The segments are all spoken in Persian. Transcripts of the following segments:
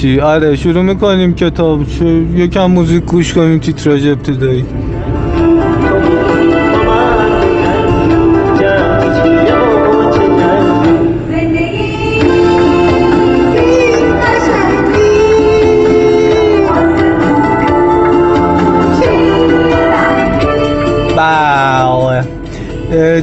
چی؟ آره شروع می‌کنیم کتاب. یکم موزیک گوش کنیم تیتراژ ابتدایی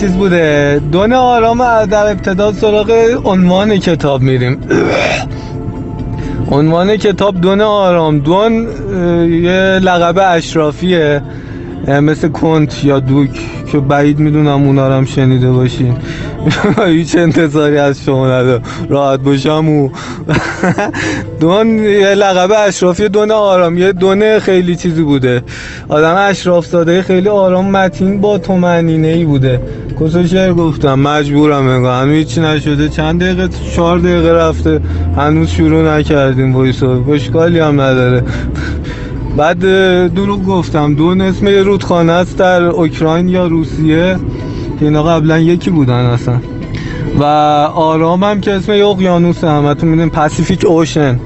چیز بوده؟ دونه آرام در ابتدا سراغ عنوان کتاب میریم. عنوان کتاب دونه آرام دون یه لقب اشرافیه. مثل کنت یا دوک که بعید می‌دونم اونا هم شنیده باشین. هیچ انتظاری از شما ندارم. راحت باشم و. دون یه لقب اشرافی دونه آرام یه دونه خیلی چیزی بوده. آدم اشراف ساده خیلی آرام متین با تومنینه ای بوده. کسا شعر گفتم مجبورم انگاه هنوز هیچی نشده. چند دقیقه چهار دقیقه رفته. هنوز شروع نکردیم وایسا. بشکالی هم نداره. بعد دروغ گفتم. دون اسم رودخانه است در اوکراین یا روسیه؟ که اینا قبلا یکی بودن اصلا. و آرام هم که اسم یه اقیانوس همتون می‌دونیم پاسیفیک اوشن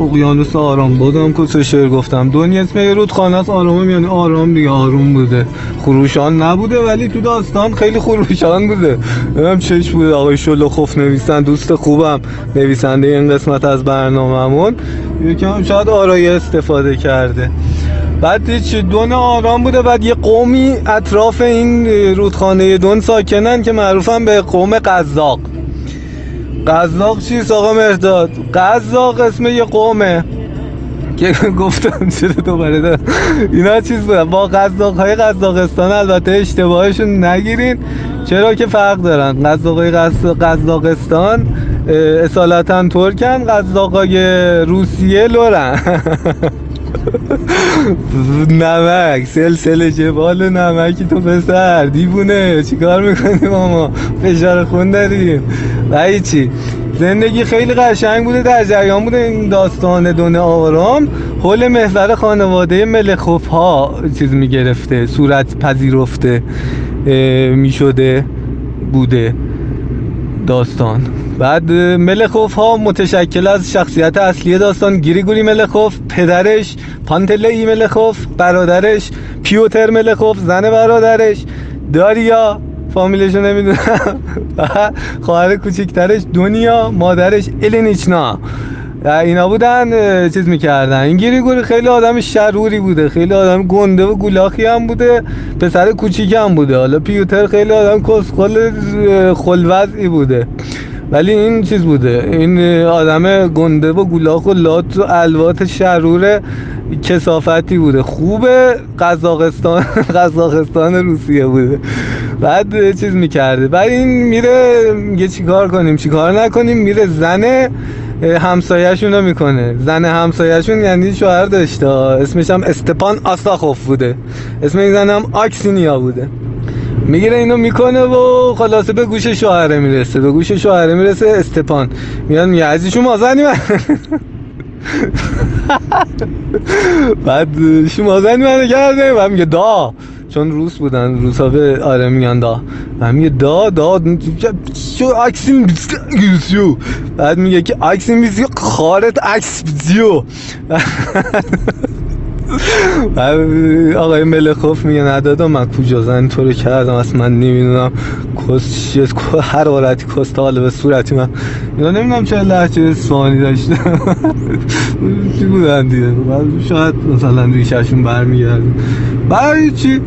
اقیانوس آرام بودم کسو شعر گفتم. دنیا اسم یه رودخانه است آرام یعنی آرام دیگه آروم بوده. خروشان نبوده ولی تو داستان خیلی خروشان بوده. هم چش بوده. آقای خوف نویسن دوست خوبم. نویسنده این قسمت از برنامهمون. یکم شاید آرایه استفاده کرده. بعد چی دون آرام بوده. بعد یه قومی اطراف این رودخانه دون ساکنن که معروفن به قوم قزاق. قزاق چیست آقا مرداد؟ قزاق اسم یه قومه. که گفتم چرا دوباره دارم اینا چیز بودن با قزاق های قزاقستان البته اشتباهشون نگیرین. چرا که فرق دارن. قزاق های قزاقستان اصالتا ترکن قزاق های روسیه لورن. نمک سلسله جبال نمکی تو پسر دیوونه چیکار می‌کنی ماما؟ فشار خون داریم. و چی؟ زندگی خیلی قشنگ بوده در جریان بوده این داستان دونه آرام. حول محور خانواده ملخوف ها چیز می‌گرفته صورت پذیرفته می‌شده بوده داستان. بعد ملخوف ها متشکل از شخصیت اصلی داستان گریگوری ملخوف پدرش پانتلی ملخوف برادرش پیوتر ملخوف زن برادرش داریا فامیلشو نمی‌دونم. خواهر کوچکترش دنیا مادرش الینیچنا. اینا بودن چیز می‌کردن. این گریگوری خیلی آدم شروری بوده. خیلی آدم گنده و گولاخی هم بوده. پسر کوچیک هم بوده. حالا پیوتر خیلی آدم کسخل خلوزی بوده. ولی این چیز بوده. این آدم گنده و گولاخ و لات و الوات شرور کسافتی بوده. خوب قزاقستان قزاقستان روسیه بوده. بعد چیز می‌کرده. بعد این میره میگه چیکار کنیم؟ چیکار نکنیم؟ میره زنه همسایهشون رو می‌کنه. زن همسایهشون یعنی شوهر داشته. اسمش هم استپان آساخوف بوده. اسم این زن هم آکسینیا بوده. می‌گیره اینو می‌کنه و خلاصه به گوش شوهره می‌رسه. به گوش شوهره می‌رسه استپان. میاد میگه عزیزشون مازنی من. بعد شما زنی منو کرده. و میگه دا. چون روس بودن روسا به آره میگن دا. و میگه دا دا. شو اکسیم بیسیو بعد میگه که اکسیم بیسیو خارت عکس بیسیو آقای ملخوف میگه ندادم من کجا زن تو رو کردم اصلا من نمی‌دونم کس هر حالتی کستال به صورتی من اینا نمی‌دونم چه لحجه اسفانی داشته چی بودن دیگه؟ شاید مثلا ریششون برمیگرد برای چی؟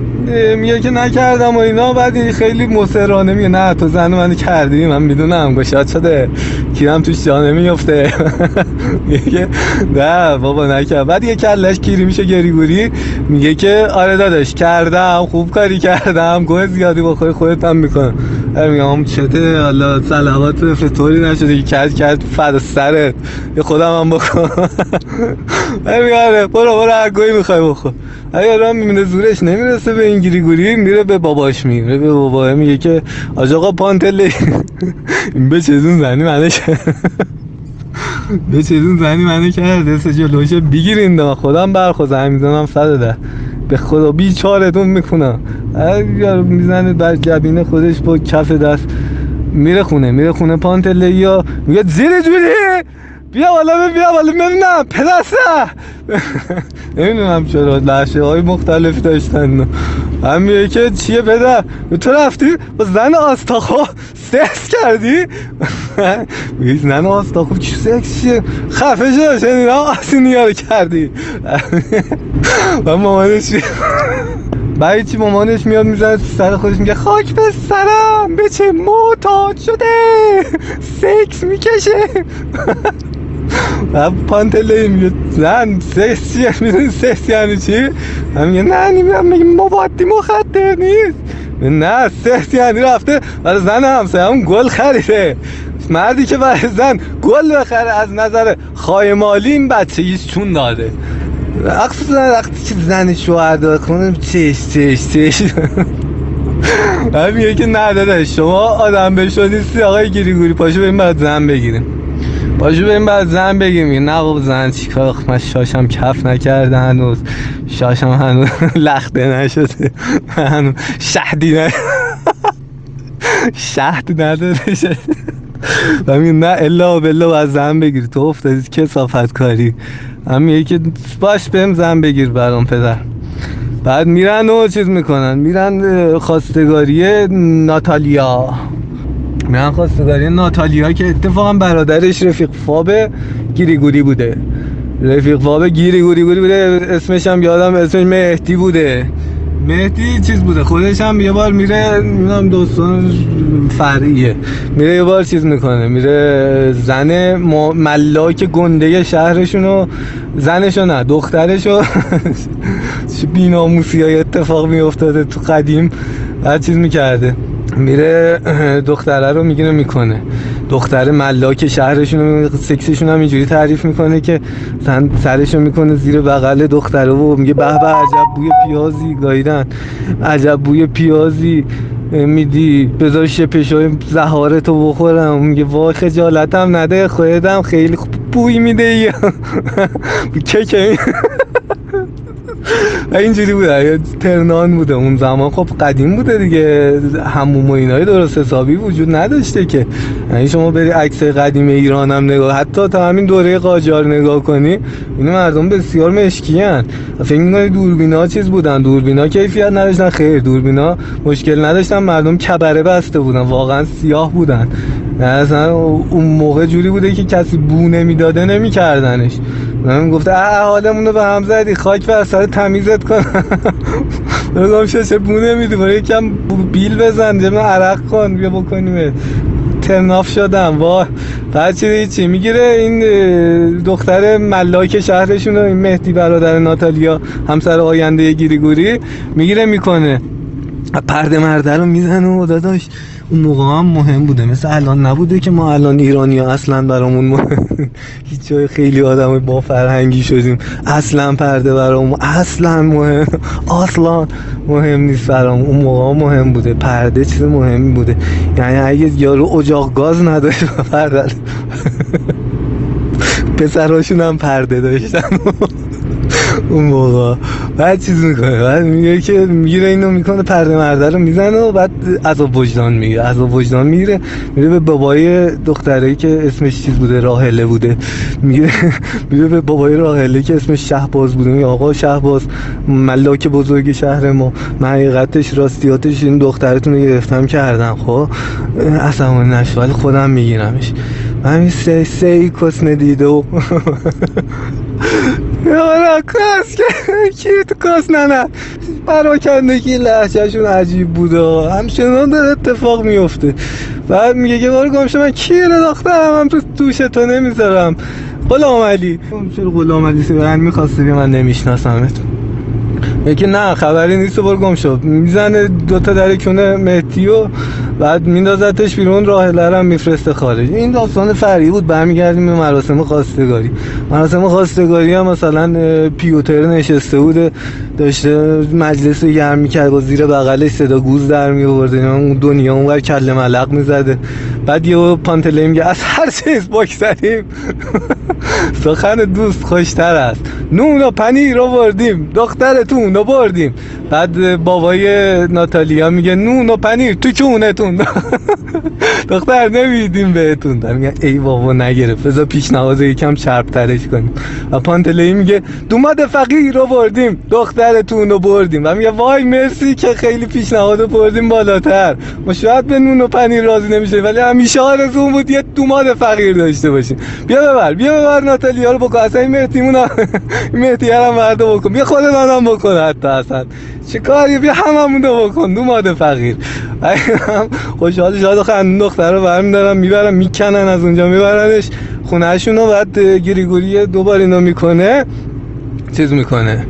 میگه که نکردم و اینا بعد خیلی مصرانه میگه نه تو زن منو کردی من می‌دونم گشاد شده. کیرم توش جا نمیفته میگه نه بابا نکرد. بعد یه کلش کیری میشه گریگوری میگه که آره داداش کردم خوب کاری کردم گوه زیادی با خود خودت هم می‌کنم. میگم هم چته؟ حالا سلامات فطوری نشده که کرد کرد فد سرت. یه خودم هم بکن. میگه آره برو برو هر گوی می‌خوای بخور. اگر هم می‌بینه زورش نمی‌رسه به این گریگوری میره به باباش میره به بابا میگه که آج آقا پانتله. این به چیزون زنی منه به چیزون زنی منه کرده سه جلوشه بگیرین دا خودم برخوز می‌زنم صد ده. به خدا بیچارتون می‌کنم اگر می‌زنه بر جبینه خودش با کف دست میره خونه. میره خونه پانتله یا میگه زیر جوری! بیا بالا بیا بالا ببینم پدسته نمی‌دونم چرا لحشه های مختلف داشتن. هم که چیه پدر؟ تو رفتی با زن آستاخو سکس کردی؟ میگه زن آستاخو چی سکس چیه؟ خفه شد شنیدم آسینی رو کردی. و مامانش بعد چی مامانش میاد می‌زنه تو سر خودش؟ میگه خاک به سرم به چه معتاد شده. سکس می‌کشه. پانتله میگه زن سکس چیه می‌دونی سکس یعنی چی هم میگه نه نمی‌دونم میگه موادی مخدر نیست نه سکس یعنی رفته برای زن همسایه هم گل خریده مردی که برای زن گل بخره از نظر خواهی مالی این بچه چون داده اقصد وقتی که زن شوهر داره کنه چش چش چش میگه که نداره شما آدم بشو نیستی آقای گیری گوری پاشو بریم بعد زن بگیریم پاشو بریم بعد زن بگیریم نه بابا زن چیکار؟ من شاشم کف نکرده هنوز شاشم هنوز لخته نشده. هنوز شهدی نه شهد نداره شده. و نه الا بلا باید زن بگیری تو افتادی که صافت کاری هم میگه که باش بهم زن بگیر برام پدر. بعد میرن و چیز می‌کنن. میرن خواستگاری ناتالیا. میرن خواستگاری ناتالیا که اتفاقا برادرش رفیق فاب گیریگوری بوده. رفیق فاب گیریگوری بوده اسمش هم یادم اسمش مهدی بوده. مهدی چیز بوده خودش هم یه بار میره نمی‌دونم دوستان فرعیه. میره یه بار چیز می‌کنه میره زن ملاک گنده شهرشونو زنشو نه دخترشو بیناموسی های اتفاق میافتاده تو قدیم بعد چیز می‌کرده. میره دختره رو می‌گیره می‌کنه. دختر ملاک شهرشون سکسشون هم اینجوری تعریف می‌کنه که سرشو می‌کنه زیر بغل دختره و میگه به به عجب بوی پیازی گاییدن. عجب بوی پیازی میدی. بذار شپشای زهارتو بخورم. میگه وای خجالتم نده خودم خیلی بوی میده. که و اینجوری بوده ترنان بوده اون زمان؟ خب قدیم بوده دیگه. هموم و اینای درست حسابی وجود نداشته که. یعنی شما بری عکس قدیم ایران هم نگاه حتی تا همین دوره قاجار نگاه کنی این مردم بسیار مشکی هن. فکر می‌کنی دوربینا چیز بودن؟ دوربینا کیفیت نداشتن. خیر دوربینا مشکل نداشتن. مردم کبره بسته بودن. واقعا سیاه بودن. اصلا اون موقع جوری بوده که کسی بو نمی‌داده نمیکردنش. من گفته حالمون رو به هم زدی خاک بر سر تمیزت کنم. بگم چه بو نمیدی برای یکم بیل بزن جمع عرق کن بیا بکنیم. ترناف شدم. واه بعد چی چی می‌گیره؟ این دختر ملاک شهرشون این مهدی برادر ناتالیا همسر آینده گیریگوری می‌گیره می‌کنه. پرده مرده رو می‌زنه و داداش اون موقع هم مهم بوده. مثل الان نبوده که ما الان ایرانی ها اصلا برامون مهم. هیچ جای خیلی آدم با فرهنگی شدیم. اصلا پرده برامون اصلا مهم. اصلا مهم نیست برامون. اون موقع مهم بوده. پرده چیز مهمی بوده. یعنی اگه یارو اجاق گاز نداشت پرده پسراشون هم پرده داشتن. اون موقع. بعد چیز می‌کنه؟ بعد میگه که می‌گیره اینو می‌کنه پرده مرده رو می‌زنه و بعد عذاب وجدان میگه عذاب وجدان می‌گیره میره به بابای دختره که اسمش چیز بوده؟ راهله بوده. میگه میره به بابای راهله که اسمش شهباز بوده. میگه آقا شهباز ملاک بزرگ شهر ما. من حقیقتش راستیاتش این دخترتون رو گرفتم کردم خب؟ اصلا نشد ولی خودم میگیرمش. من سی سی کس ندیده و یا کاس کی تو کاس نه نه پراکندگی لحجهشون عجیب بوده همچنان داره اتفاق میفته. بعد میگه که بار گمشه من کی رو هم تو توش تو نمی‌ذارم. غلام علی. چرا غلام علی من می‌خواسته من نمیشناسمت یکی نه خبری نیست بار گم شد می‌زنه دوتا در کونه مهدی و بعد میندازتش بیرون راه لرم میفرسته خارج. این داستان فرعی بود. برمیگردیم به مراسم خواستگاری. مراسم خواستگاری هم مثلا پیوتر نشسته بوده داشته مجلس رو گرم می‌کرد با زیر بغلش صدا گوز در میورده اون دنیا اونور کل ملق می‌زده. بعد یه پانتله میگه از هر چیز بکسریم سخن دوست خوشتر است. نون و پنیر رو بردیم دخترتون رو بردیم. بعد بابای ناتالیا میگه نون و پنیر تو چونتون. دختر نمیدیم بهتون. در میگن ای بابا نگرفت. بذار پیشنهاد یکم چرب ترش کنیم. و پانتلی میگه دوماد فقیر رو بردیم. دخترتون رو بردیم. و میگه وای مرسی که خیلی پیشنهاد بردیم بالاتر. ما شاید به نون و پنیر راضی نمیشه ولی همیشه آرزو بود یه دوماد فقیر داشته باشیم. بیا ببر بیا ببر ناتالیا رو بکن. اصلا این مهتیمون هم برده بکن. بیا خودت هم بکن حتی اصلا. چه کاری؟ بیا هممون رو بکن. دوماد فقیر خوشحال شاد خندون دختر رو برمیدارم می‌برم می‌کنن از اونجا میبرنش خونهشون رو بعد گریگوری دوبار اینو می‌کنه چیز می‌کنه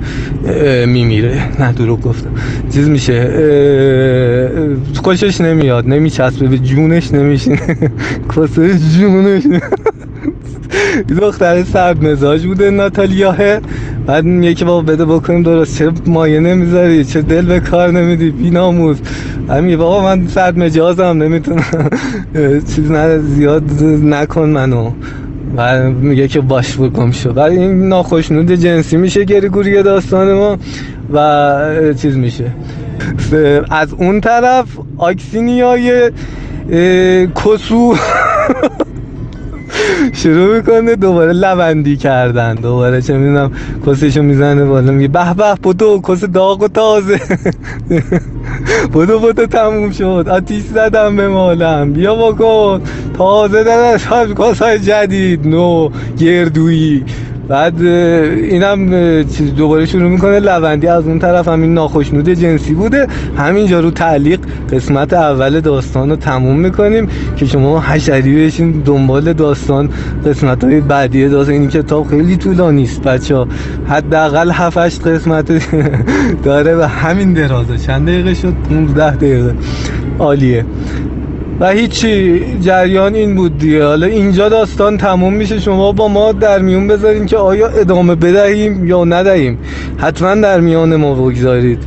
میمیره. نه دروغ گفتم. چیز میشه خوشش نمیاد نمیچسبه به جونش نمیشینه. کاسه جونش. دختر سرد مزاج بوده ناتالیاه بعد یکی بابا بده بکنیم درست. چه مایه نمی‌ذاری چه دل به کار نمیدی؟ بی ناموز همین بابا من سرد مجازم نمی‌تونم. چیز نه زیاد نکن منو. و میگه که باش بکن شو. ولی این ناخشنود جنسی میشه گریگوری داستان ما و چیز میشه. از اون طرف آکسینیای کسو. شروع می‌کنه دوباره لبندی کردن. دوباره چه می‌دونم کسشو می‌زنه بالا میگه به به بودو کس داغ و تازه. بودو بودو تموم شد. آتیش زدم به مالم. بیا بکن. تازه دادش کاسای جدید. نو گردویی. بعد اینم دوباره شروع می‌کنه. لوندی از اون طرف همین ناخشنود جنسی بوده. همینجا رو تعلیق قسمت اول داستان رو تموم می‌کنیم که شما حشری بشین دنبال داستان قسمت های بعدی داستان. این کتاب خیلی طولانی است بچه ها حداقل 7 قسمت داره و همین درازه. چند دقیقه شد؟ 15 دقیقه. عالیه. و هیچی جریان این بود دیگه. حالا اینجا داستان تموم میشه. شما با ما در میون بذارین که آیا ادامه بدهیم یا ندهیم. حتما در میان ما بگذارید.